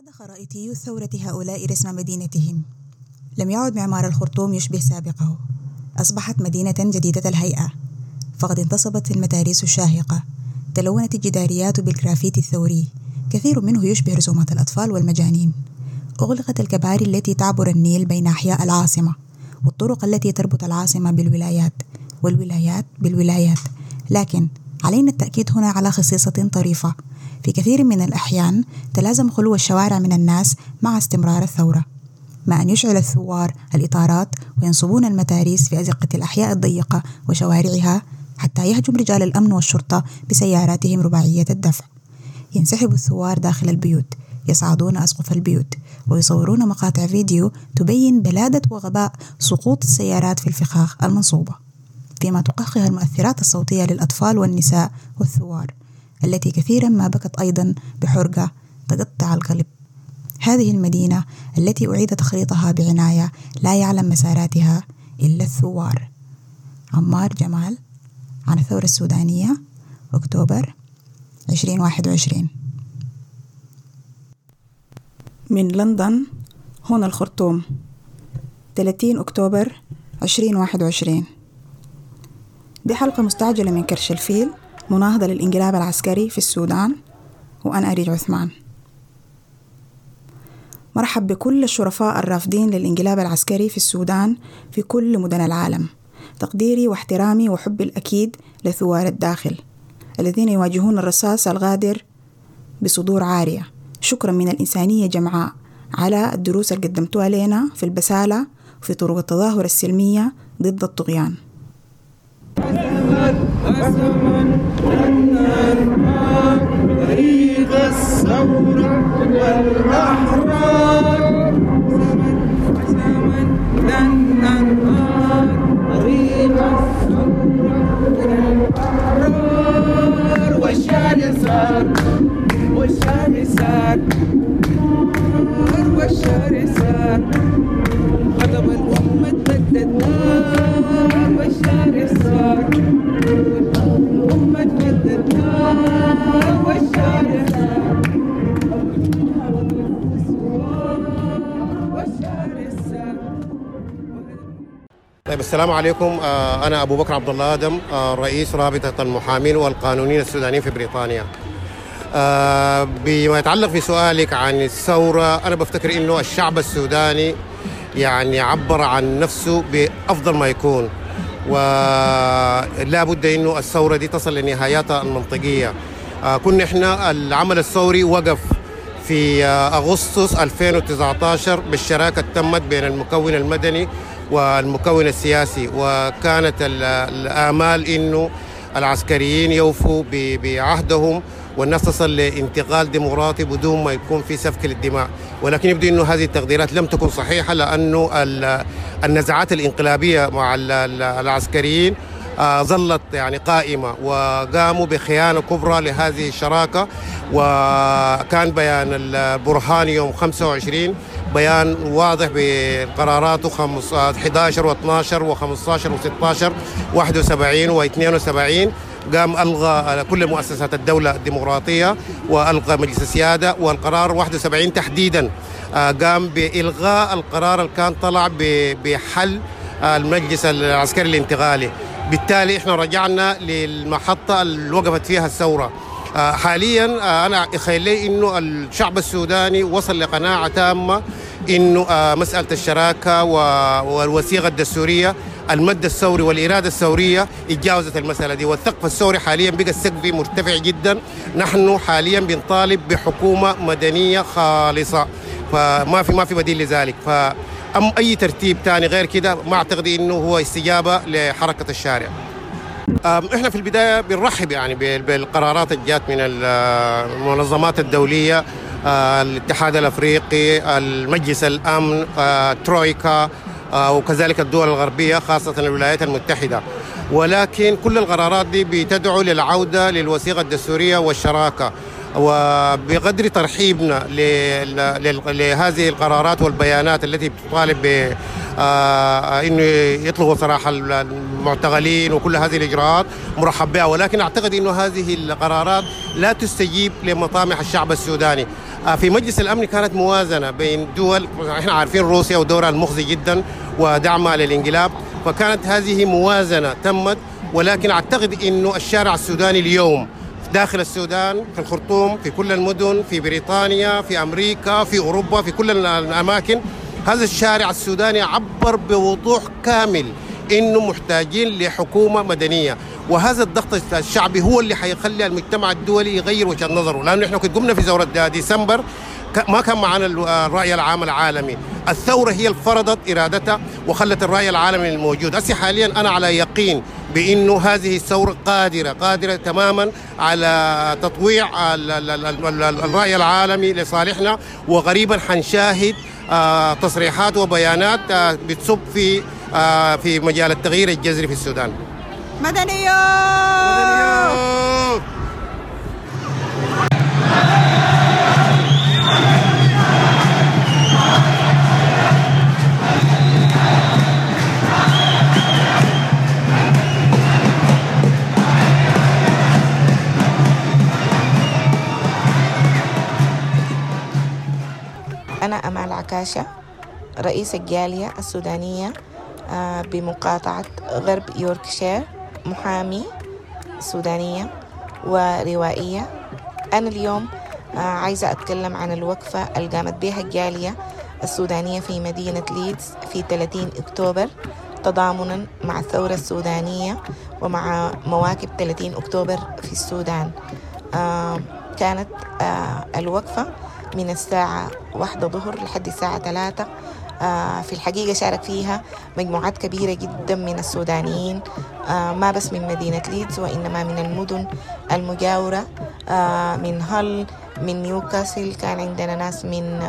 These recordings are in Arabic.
أعاد خرائطيو الثورة هؤلاء رسم مدينتهم. لم يعد معمار الخرطوم يشبه سابقه. أصبحت مدينة جديدة الهيئة. فقد انتصبت المتاريس الشاهقة. تلونت الجداريات بالجرافيتي الثوري. كثير منه يشبه رسومات الأطفال والمجانين. أغلقت الكباري التي تعبر النيل بين أحياء العاصمة والطرق التي تربط العاصمة بالولايات والولايات بالولايات. لكن علينا التأكيد هنا على خصيصة طريفة. في كثير من الأحيان تلازم خلو الشوارع من الناس مع استمرار الثورة ما أن يشعل الثوار الإطارات وينصبون المتاريس في أزقة الأحياء الضيقة وشوارعها حتى يهجم رجال الأمن والشرطة بسياراتهم رباعية الدفع. ينسحب الثوار داخل البيوت يصعدون أسقف البيوت ويصورون مقاطع فيديو تبين بلادة وغباء سقوط السيارات في الفخاخ المنصوبة. فيما تقهقها المؤثرات الصوتية للأطفال والنساء والثوار التي كثيرا ما بكت أيضا بحرقة تقطع القلب. هذه المدينة التي أعيد تخريطها بعناية لا يعلم مساراتها إلا الثوار. عمار جمال عن الثورة السودانية أكتوبر 2021 من لندن هنا الخرطوم. 30 أكتوبر 2021 دي حلقة مستعجلة من كرش الفيل مناهضة للانقلاب العسكري في السودان وأنا أريج عثمان. مرحب بكل الشرفاء الرافضين للانقلاب العسكري في السودان في كل مدن العالم. تقديري واحترامي وحبي الأكيد لثوار الداخل الذين يواجهون الرصاص الغادر بصدور عارية. شكرا من الإنسانية جمعاء على الدروس اللي قدمتوها لنا في البسالة وفي طرق التظاهر السلمية ضد الطغيان. الزمن أن نرمى طريق الثورة والأحرار طيب السلام عليكم. آه، أنا أبو بكر عبد الله آدم آه، رئيس رابطة المحامين والقانونيين السودانيين في بريطانيا. آه، بما يتعلق في سؤالك عن الثورة أنا بفتكر إنه الشعب السوداني يعني عبر عن نفسه بأفضل ما يكون ولا بد إنه الثورة دي تصل لنهاياتها المنطقية. كنا إحنا العمل الثوري وقف في آه، أغسطس 2019 بالشراكة تمت بين المكون المدني والمكون السياسي وكانت ال- الآمال إنه العسكريين يوفوا بعهدهم والناس تصل لانتقال ديمقراطي بدون ما يكون في سفك للدماء. ولكن يبدو إنه هذه التقديرات لم تكن صحيحة لأنه ال- النزعات الإنقلابية مع ال- ال- العسكريين ظلت يعني قائمة وقاموا بخيانة كبرى لهذه الشراكة. وكان بيان البرهان يوم 25 بيان واضح بقراراته خمس- آه، 11 و12 و15 و16 71 و72 قام ألغى كل مؤسسات الدولة الديمقراطية وألغى مجلس السيادة والقرار 71 تحديدا. آه، قام بإلغاء القرار اللي كان طلع بحل آه، المجلس العسكري الانتقالي. بالتالي إحنا رجعنا للمحطة اللي وقفت فيها الثورة. آه، حاليا آه، أنا يخيل لي إنه الشعب السوداني وصل لقناعة تامة إنه آه، مسألة الشراكة والوثيقة الدستورية المد الثوري والإرادة الثورية اتجاوزت المسألة دي. والثقف الثوري حاليا بقى السقف مرتفع جدا. نحن حاليا بنطالب بحكومة مدنية خالصة. فما في ما في بديل لذلك. ف أم أي ترتيب ثاني غير كده؟ ما أعتقد إنه هو استجابة لحركة الشارع. إحنا في البداية بنرحب يعني بال- بالقرارات اللي جات من ال- المنظمات الدولية آه، الاتحاد الأفريقي المجلس الأمن آه، ترويكا آه، وكذلك الدول الغربية خاصة الولايات المتحدة. ولكن كل القرارات دي بتدعو للعودة للوثيقة الدستورية والشراكة. وبقدر ترحيبنا لهذه القرارات والبيانات التي بتطالب ب آه، إنه يطلقوا سراح المعتقلين وكل هذه الإجراءات مرحب بها. ولكن أعتقد إنه هذه القرارات لا تستجيب لمطامح الشعب السوداني. آه، في مجلس الأمن كانت موازنة بين دول إحنا عارفين روسيا ودورها المخزي جدا ودعمها للانقلاب فكانت هذه موازنة تمت. ولكن أعتقد إنه الشارع السوداني اليوم داخل السودان في الخرطوم في كل المدن في بريطانيا في أمريكا في أوروبا في كل الأماكن. هذا الشارع السوداني عبر بوضوح كامل إنه محتاجين لحكومة مدنية. وهذا الضغط الشعبي هو اللي حيخلي المجتمع الدولي يغير وجهة نظره. لأنه إحنا كنت قمنا في ثورة ديسمبر ما كان معنا ال- الرأي العام العالمي. الثورة هي اللي فرضت إرادتها وخلت الرأي العالمي الموجود. هسه حاليا أنا على يقين بإنه هذه الثورة قادرة قادرة تماما على تطويع ال- ال- ال- ال- ال- الرأي العالمي لصالحنا وقريبا حنشاهد آه، تصريحات وبيانات آه، بتصب في آه، في مجال التغيير الجذري في السودان. مدنية أنا عكاشة رئيس الجالية السودانية آه، بمقاطعة غرب يوركشير محامية سودانية وروائية. أنا اليوم آه، عايزة أتكلم عن الوقفة اللي قامت بها الجالية السودانية في مدينة ليدز في 30 أكتوبر تضامنا مع الثورة السودانية ومع مواكب 30 أكتوبر في السودان. آه، كانت الوقفة من الساعة واحدة ظهر لحد الساعة ثلاثة آه، في الحقيقة شارك فيها مجموعات كبيرة جدا من السودانيين. آه، ما بس من مدينة ليدز وإنما من المدن المجاورة. آه، من هل من نيوكاسل كان عندنا ناس من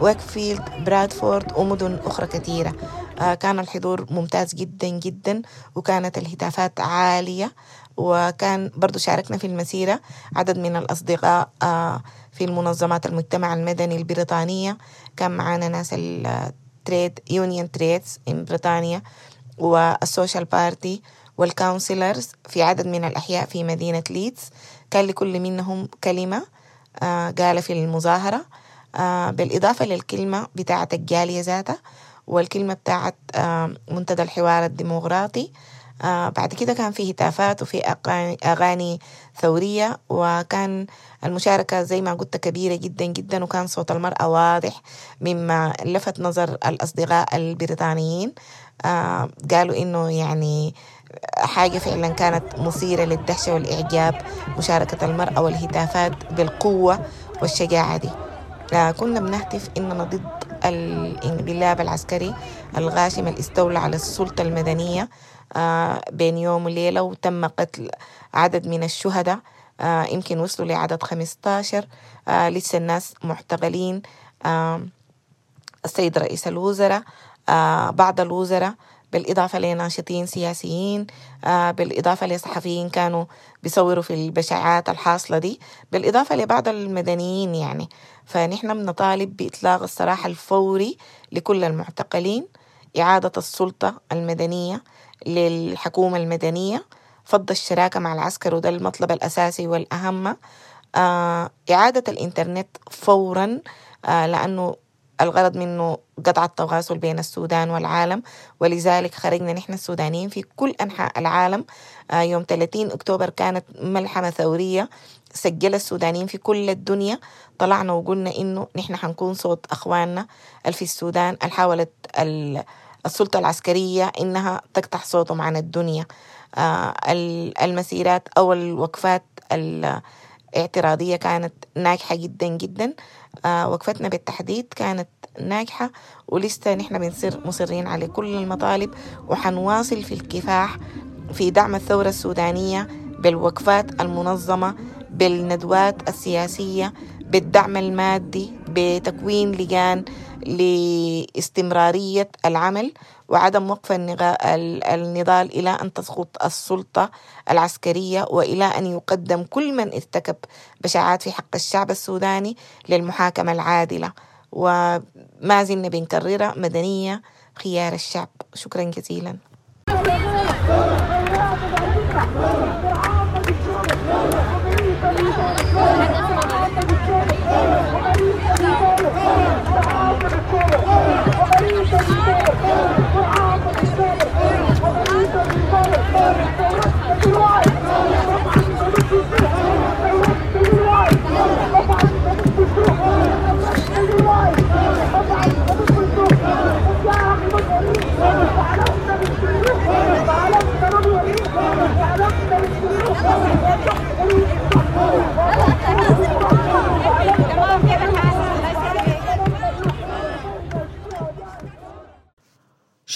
ويكفيلد برادفورد ومدن أخرى كثيرة. كان الحضور ممتاز جدا جدا وكانت الهتافات عالية. وكان برضو شاركنا في المسيرة عدد من الأصدقاء في المنظمات المجتمع المدني البريطانية. كان معانا ناس ال trade union trades in بريطانيا وال social party وال councillors في عدد من الأحياء في مدينة ليدز كان لكل منهم كلمة آه، قال في المظاهرة آه، بالإضافة للكلمة بتاعة الجالية ذاتها والكلمة بتاعة آه، منتدى الحوار الديمقراطي. آه بعد كده كان في هتافات وفي أغاني, ثورية وكان المشاركة زي ما قلت كبيرة جدا جدا وكان صوت المرأة واضح مما لفت نظر الأصدقاء البريطانيين. آه قالوا إنه يعني حاجة فعلا كانت مثيرة للدهشة والإعجاب مشاركة المرأة والهتافات بالقوة والشجاعة دي. آه كنا بنهتف إننا ضد الانقلاب العسكري الغاشم اللي استولى على السلطة المدنية. بين يوم وليلة وتم قتل عدد من الشهداء. آه يمكن وصلوا لعدد 15 آه لسه الناس معتقلين. آه السيد رئيس الوزراء. آه بعض الوزراء بالإضافة لناشطين سياسيين. آه بالإضافة لصحفيين كانوا بيصوروا في البشاعات الحاصلة دي. بالإضافة لبعض المدنيين يعني. فنحن بنطالب بإطلاق السراح الفوري لكل المعتقلين. إعادة السلطة المدنية. للحكومة المدنية فض الشراكة مع العسكر وده المطلب الأساسي والأهم. آه إعادة الإنترنت فورا آه لأنه الغرض منه قطع التواصل بين السودان والعالم. ولذلك خرجنا نحن السودانيين في كل أنحاء العالم. آه يوم 30 أكتوبر كانت ملحمة ثورية سجل السودانيين في كل الدنيا. طلعنا وقلنا إنه نحن حنكون صوت أخواننا في السودان. اللي حاولت السلطة العسكرية إنها تقطع صوتهم عن الدنيا. آه المسيرات أو الوقفات الاعتراضية كانت ناجحة جدا جدا. آه وقفتنا بالتحديد كانت ناجحة. ولسه نحن بنصير مصرين على كل المطالب. وحنواصل في الكفاح في دعم الثورة السودانية بالوقفات المنظمة بالندوات السياسية بالدعم المادي بتكوين لجان لاستمرارية العمل وعدم وقف النضال إلى أن تسقط السلطة العسكرية وإلى أن يقدم كل من ارتكب بشاعات في حق الشعب السوداني للمحاكمة العادلة. وما زلنا بنكررها مدنية خيار الشعب. شكرا جزيلا.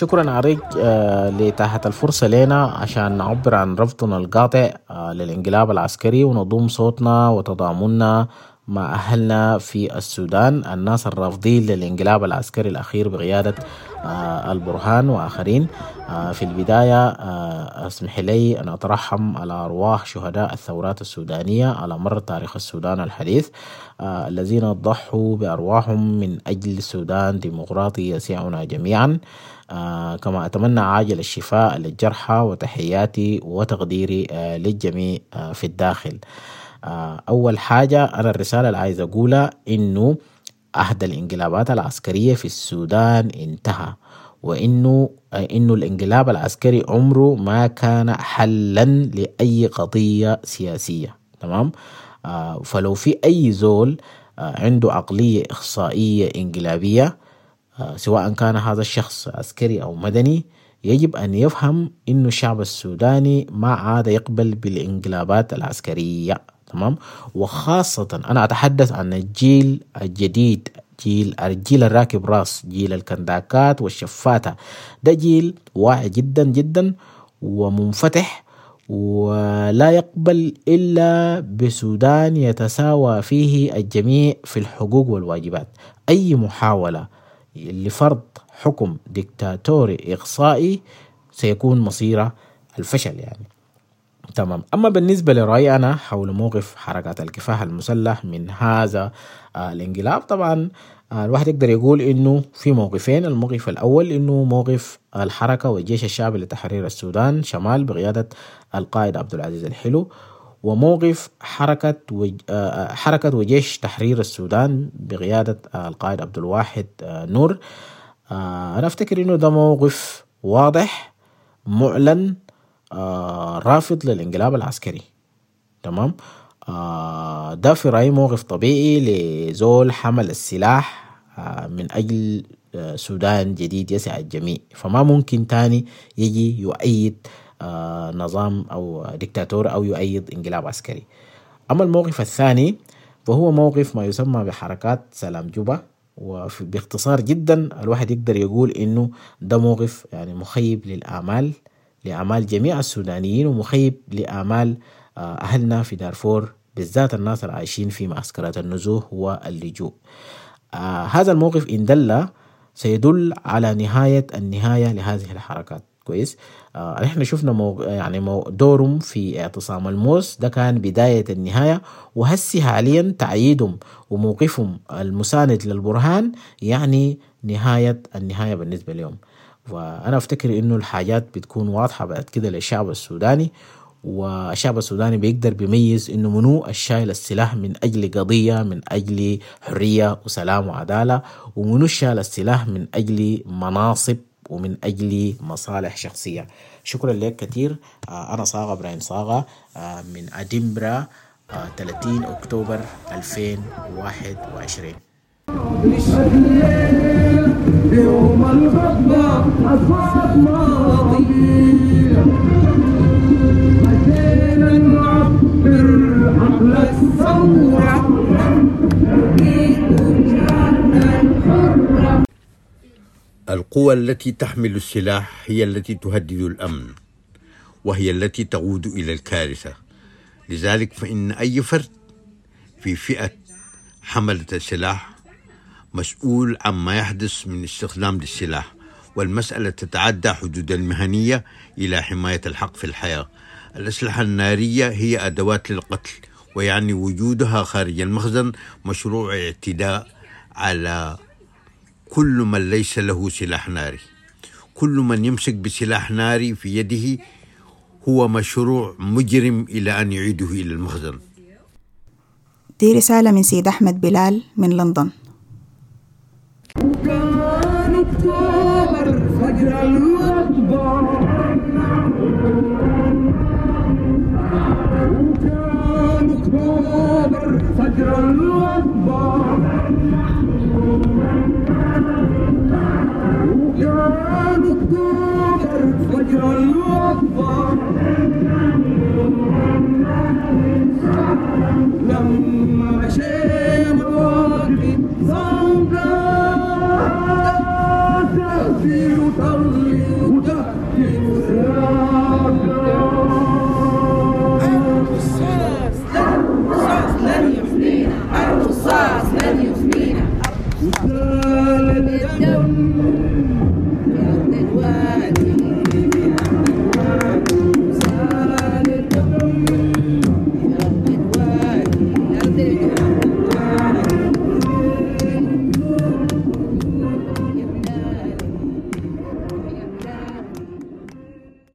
شكرا عريق آه، لإتاحة الفرصة لنا عشان نعبر عن رفضنا القاطع آه، للانقلاب العسكري ونضم صوتنا وتضامننا مع أهلنا في السودان الناس الرافضين للانقلاب العسكري الأخير بقيادة آه، البرهان وآخرين. في البداية اسمح لي أن أترحم على أرواح شهداء الثورات السودانية على مر تاريخ السودان الحديث الذين ضحوا بأرواحهم من أجل السودان ديمقراطي يسعنا جميعا. آه، كما أتمنى عاجل الشفاء للجرحى وتحياتي وتقديري آه، للجميع آه، في الداخل. آه، أول حاجة أنا الرسالة اللي عايز أقولها إنه عهد الانقلابات العسكرية في السودان انتهى وإنه آه، إنه الانقلاب العسكري عمره ما كان حلا لأي قضية سياسية. تمام؟ آه، فلو في أي زول عنده عقلية إخصائية إنقلابية سواء كان هذا الشخص عسكري أو مدني يجب أن يفهم إنه الشعب السوداني ما عاد يقبل بالانقلابات العسكرية تمام؟ وخاصة أنا أتحدث عن الجيل الجديد جيل الجيل الراكب راس جيل الكنداكات والشفاتة. ده جيل واعي جدا جدا ومنفتح ولا يقبل إلا بسودان يتساوى فيه الجميع في الحقوق والواجبات. أي محاولة لفرض حكم ديكتاتوري إقصائي سيكون مصيره الفشل يعني. تمام. أما بالنسبة لرأيي أنا حول موقف حركات الكفاح المسلح من هذا آه، الانقلاب طبعا آه، الواحد يقدر يقول إنه في موقفين. الموقف الأول إنه موقف الحركة والجيش الشعبي لتحرير السودان شمال بقيادة القائد عبد العزيز الحلو. وموقف حركة وج... آه، حركة وجيش تحرير السودان بقيادة آه، القائد عبد الواحد آه، نور. آه، أنا أفتكر إنه ده موقف واضح معلن آه، رافض للانقلاب العسكري. تمام؟ آه، ده في رأيي موقف طبيعي لزول حمل السلاح آه، من أجل آه، سودان جديد يسع الجميع. فما ممكن تاني يجي يؤيد آه، نظام أو دكتاتور أو يؤيد انقلاب عسكري. أما الموقف الثاني فهو موقف ما يسمى بحركات سلام جوبا وباختصار جدا الواحد يقدر يقول إنه ده موقف يعني مخيب للآمال لآمال جميع السودانيين ومخيب لآمال آه، أهلنا في دارفور بالذات الناس العايشين في معسكرات النزوح واللجوء. آه هذا الموقف إن دل سيدل على نهاية النهاية لهذه الحركات. كويس. آه إحنا شفنا مو يعني مو دورهم في اعتصام الموس ده كان بداية النهاية. وهسي حاليا تعييدهم وموقفهم المساند للبرهان يعني نهاية النهاية بالنسبة لهم. وأنا أفتكر إنه الحاجات بتكون واضحة بعد كده للشعب السوداني. والشعب السوداني بيقدر بيميز إنه منو؟ الشايل السلاح من أجل قضية من أجل حرية وسلام وعدالة. ومنو الشايل السلاح من أجل مناصب ومن أجل مصالح شخصية. شكرا لك كثير. آه، أنا صاغه إبراهيم صاغه آه، من آه، 30 أكتوبر 2021 يوم القوى التي تحمل السلاح هي التي تهدد الأمن وهي التي تقود إلى الكارثة. لذلك فإن أي فرد في فئة حملة السلاح مسؤول عما يحدث من استخدام للسلاح والمسألة تتعدى حدود المهنية إلى حماية الحق في الحياة. الأسلحة النارية هي أدوات للقتل ويعني وجودها خارج المخزن مشروع اعتداء على كل من ليس له سلاح ناري. كل من يمسك بسلاح ناري في يده هو مشروع مجرم إلى أن يعيده إلى المخزن. دي رسالة من سيد أحمد بلال من لندن.